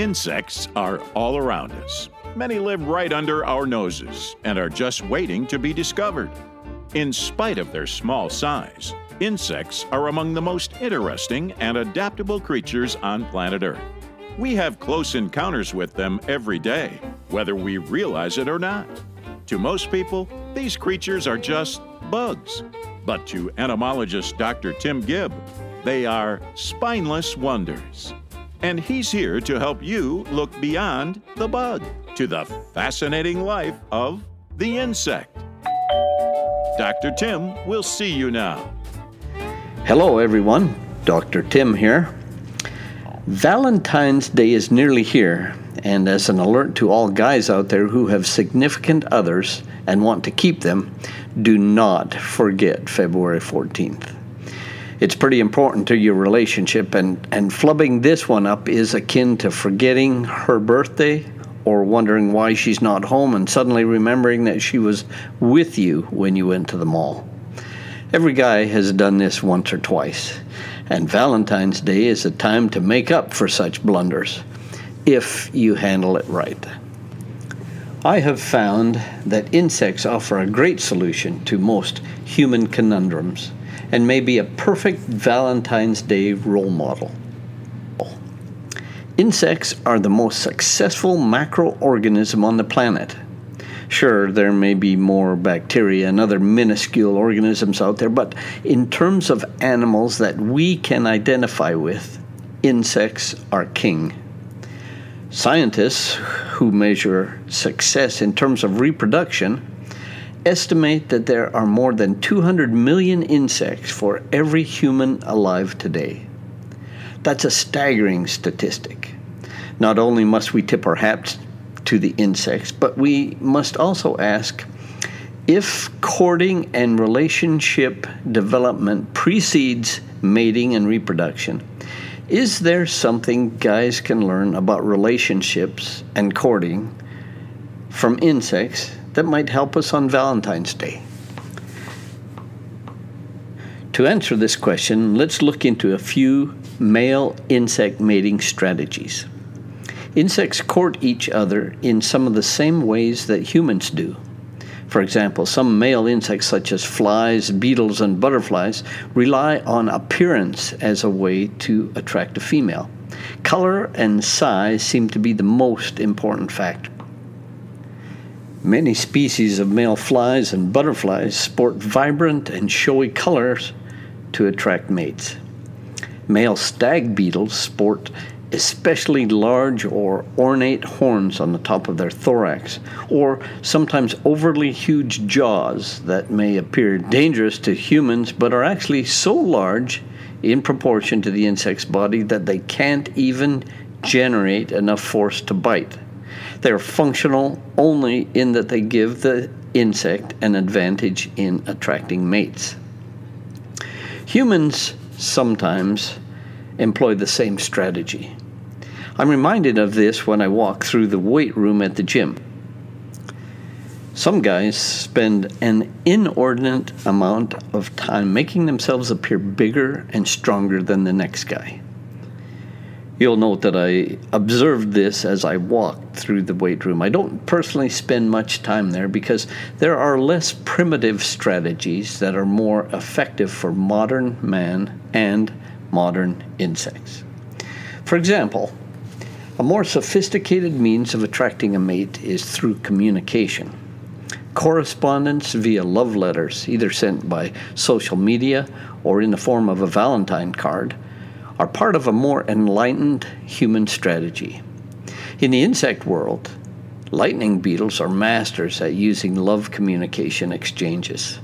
Insects are all around us. Many live right under our noses and are just waiting to be discovered. In spite of their small size, insects are among the most interesting and adaptable creatures on planet Earth. We have close encounters with them every day, whether we realize it or not. To most people, these creatures are just bugs. But to entomologist Dr. Tim Gibb, they are spineless wonders. And he's here to help you look beyond the bug to the fascinating life of the insect. Dr. Tim will see you now. Hello, everyone. Dr. Tim here. Valentine's Day is nearly here, and as an alert to all guys out there who have significant others and want to keep them, do not forget February 14th it's pretty important to your relationship, and, and flubbing this one up is akin to forgetting her birthday or wondering why she's not home and suddenly remembering that she was with you when you went to the mall. Every guy has done this once or twice, and Valentine's Day is a time to make up for such blunders if you handle it right. I have found that insects offer a great solution to most human conundrums and may be a perfect Valentine's Day role model. Insects are the most successful macroorganism on the planet. Sure, there may be more bacteria and other minuscule organisms out there, but in terms of animals that we can identify with, insects are king. Scientists who measure success in terms of reproduction estimate that there are more than 200 million insects for every human alive today. That's a staggering statistic. Not only must we tip our hats to the insects, but we must also ask if courting and relationship development precedes mating and reproduction, is there something guys can learn about relationships and courting from insects that might help us on Valentine's Day? To answer this question, let's look into a few male insect mating strategies. Insects court each other in some of the same ways that humans do. For example, some male insects, such as flies, beetles, and butterflies, rely on appearance as a way to attract a female. Color and size seem to be the most important factor. Many species of male flies and butterflies sport vibrant and showy colors to attract mates. Male stag beetles sport especially large or ornate horns on the top of their thorax, or sometimes overly huge jaws that may appear dangerous to humans but are actually so large in proportion to the insect's body that they can't even generate enough force to bite. They're functional only in that they give the insect an advantage in attracting mates. Humans sometimes employ the same strategy. I'm reminded of this when I walk through the weight room at the gym. Some guys spend an inordinate amount of time making themselves appear bigger and stronger than the next guy. You'll note that I observed this as I walked through the weight room. I don't personally spend much time there because there are less primitive strategies that are more effective for modern man and modern insects. For example, a more sophisticated means of attracting a mate is through communication. Correspondence via love letters, either sent by social media or in the form of a Valentine card are part of a more enlightened human strategy. In the insect world, lightning beetles are masters at using love communication exchanges.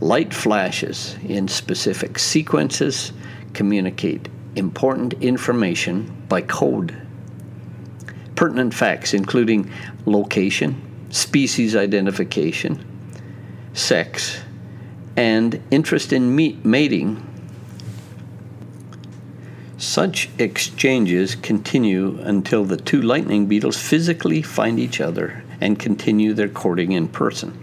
Light flashes in specific sequences communicate important information by code. Pertinent facts including location, species identification, sex, and interest in mating such exchanges continue until the two lightning beetles physically find each other and continue their courting in person.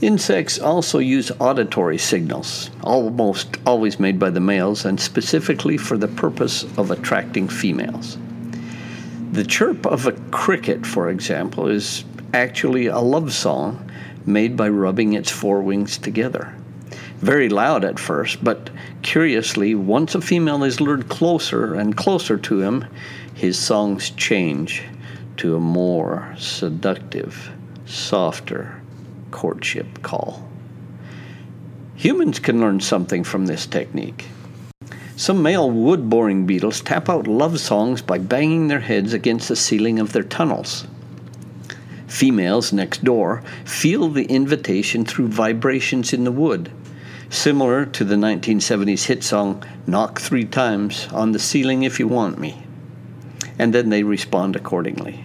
Insects also use auditory signals, almost always made by the males and specifically for the purpose of attracting females. The chirp of a cricket, for example, is actually a love song made by rubbing its forewings together. Very loud at first, but curiously, once a female is lured closer and closer to him, his songs change to a more seductive, softer courtship call. Humans can learn something from this technique. Some male wood boring beetles tap out love songs by banging their heads against the ceiling of their tunnels. Females next door feel the invitation through vibrations in the wood, similar to the 1970s hit song Knock Three Times on the Ceiling If You Want Me. And then they respond accordingly.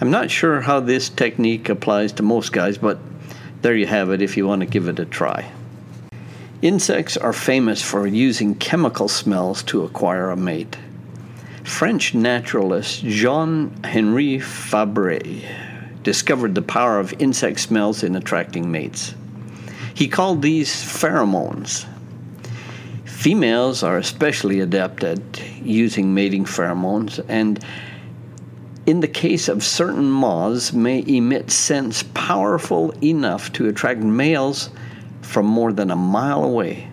I'm not sure how this technique applies to most guys, but there you have it if you want to give it a try. Insects are famous for using chemical smells to acquire a mate. French naturalist Jean Henri Fabre discovered the power of insect smells in attracting mates. He called these pheromones. Females are especially adept at using mating pheromones, and in the case of certain moths, may emit scents powerful enough to attract males from more than a mile away.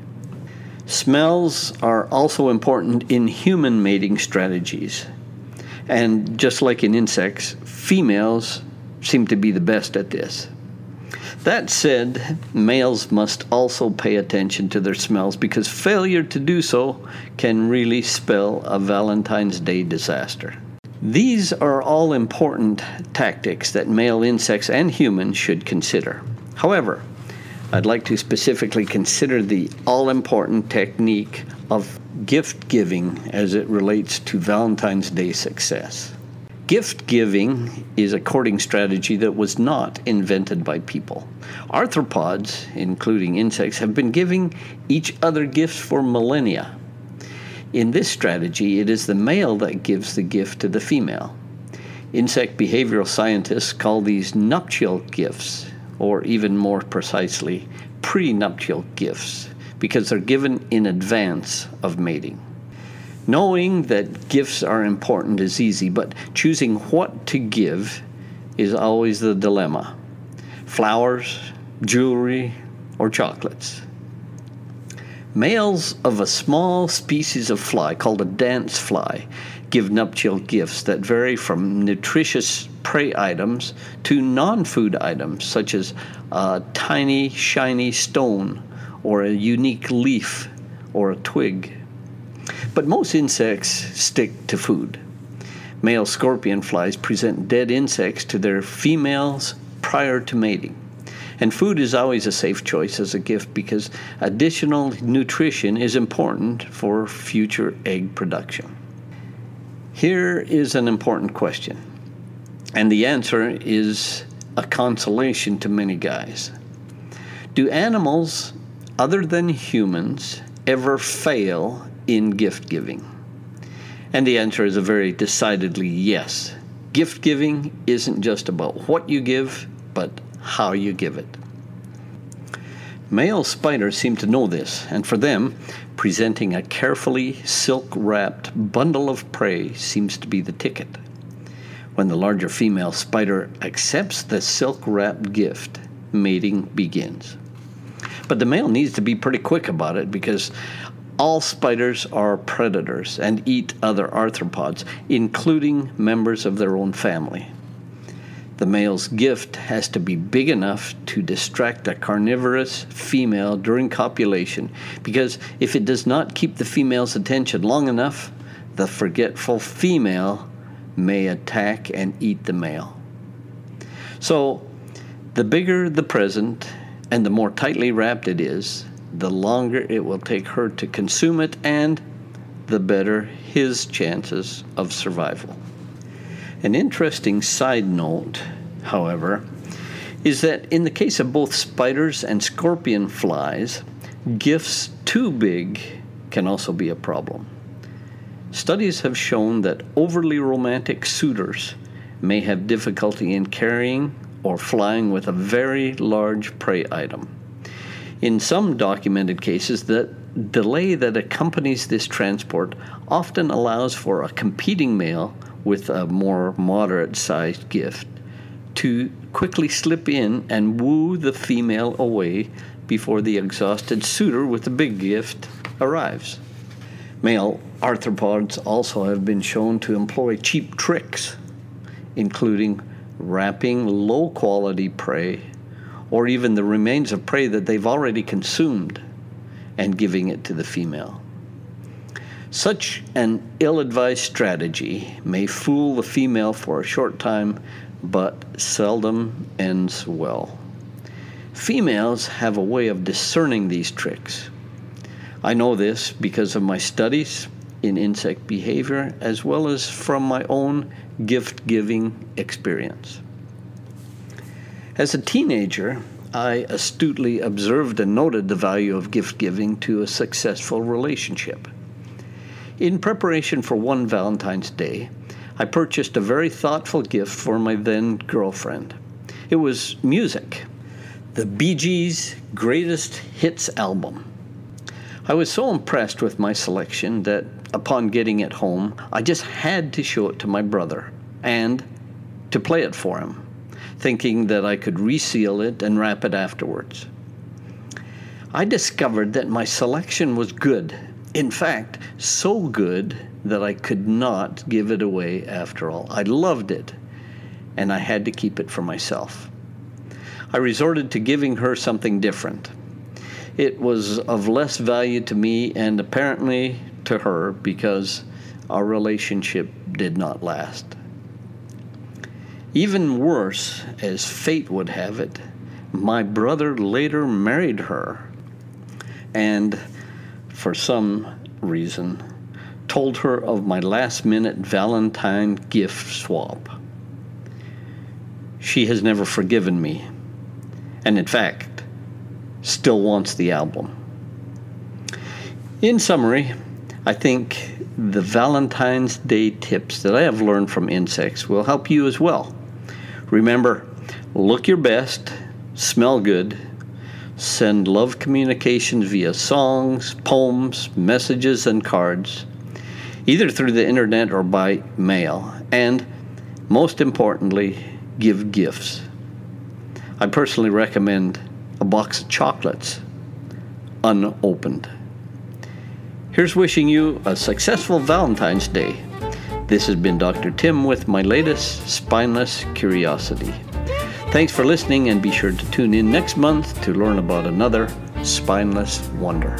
Smells are also important in human mating strategies. And just like in insects, females seem to be the best at this. That said, males must also pay attention to their smells because failure to do so can really spell a Valentine's Day disaster. These are all important tactics that male insects and humans should consider. However, I'd like to specifically consider the all important technique of gift giving as it relates to Valentine's Day success. Gift giving is a courting strategy that was not invented by people. Arthropods, including insects, have been giving each other gifts for millennia. In this strategy, it is the male that gives the gift to the female. Insect behavioral scientists call these nuptial gifts or even more precisely, prenuptial gifts, because they're given in advance of mating. Knowing that gifts are important is easy, but choosing what to give is always the dilemma flowers, jewelry, or chocolates. Males of a small species of fly called a dance fly give nuptial gifts that vary from nutritious prey items to non food items, such as a tiny, shiny stone or a unique leaf or a twig. But most insects stick to food. Male scorpion flies present dead insects to their females prior to mating. And food is always a safe choice as a gift because additional nutrition is important for future egg production. Here is an important question, and the answer is a consolation to many guys. Do animals, other than humans, ever fail in gift giving? And the answer is a very decidedly yes. Gift giving isn't just about what you give, but how you give it. Male spiders seem to know this, and for them, presenting a carefully silk wrapped bundle of prey seems to be the ticket. When the larger female spider accepts the silk wrapped gift, mating begins. But the male needs to be pretty quick about it because all spiders are predators and eat other arthropods, including members of their own family. The male's gift has to be big enough to distract a carnivorous female during copulation because if it does not keep the female's attention long enough, the forgetful female may attack and eat the male. So, the bigger the present and the more tightly wrapped it is, the longer it will take her to consume it and the better his chances of survival. An interesting side note, however, is that in the case of both spiders and scorpion flies, gifts too big can also be a problem. Studies have shown that overly romantic suitors may have difficulty in carrying or flying with a very large prey item. In some documented cases, the delay that accompanies this transport often allows for a competing male with a more moderate sized gift to quickly slip in and woo the female away before the exhausted suitor with the big gift arrives. Male arthropods also have been shown to employ cheap tricks, including wrapping low quality prey or even the remains of prey that they've already consumed and giving it to the female. Such an ill advised strategy may fool the female for a short time, but seldom ends well. Females have a way of discerning these tricks. I know this because of my studies in insect behavior as well as from my own gift giving experience. As a teenager, I astutely observed and noted the value of gift giving to a successful relationship. In preparation for one Valentine's Day, I purchased a very thoughtful gift for my then girlfriend. It was music, the Bee Gees' greatest hits album. I was so impressed with my selection that upon getting it home, I just had to show it to my brother and to play it for him, thinking that I could reseal it and wrap it afterwards. I discovered that my selection was good in fact, so good that I could not give it away after all. I loved it, and I had to keep it for myself. I resorted to giving her something different. It was of less value to me and apparently to her because our relationship did not last. Even worse, as fate would have it, my brother later married her. And for some reason, told her of my last minute Valentine gift swap. She has never forgiven me, and in fact, still wants the album. In summary, I think the Valentine's Day tips that I have learned from insects will help you as well. Remember, look your best, smell good, send love communications via songs, poems, messages, and cards, either through the internet or by mail, and most importantly, give gifts. I personally recommend a box of chocolates unopened. Here's wishing you a successful Valentine's Day. This has been Dr. Tim with my latest spineless curiosity. Thanks for listening, and be sure to tune in next month to learn about another spineless wonder.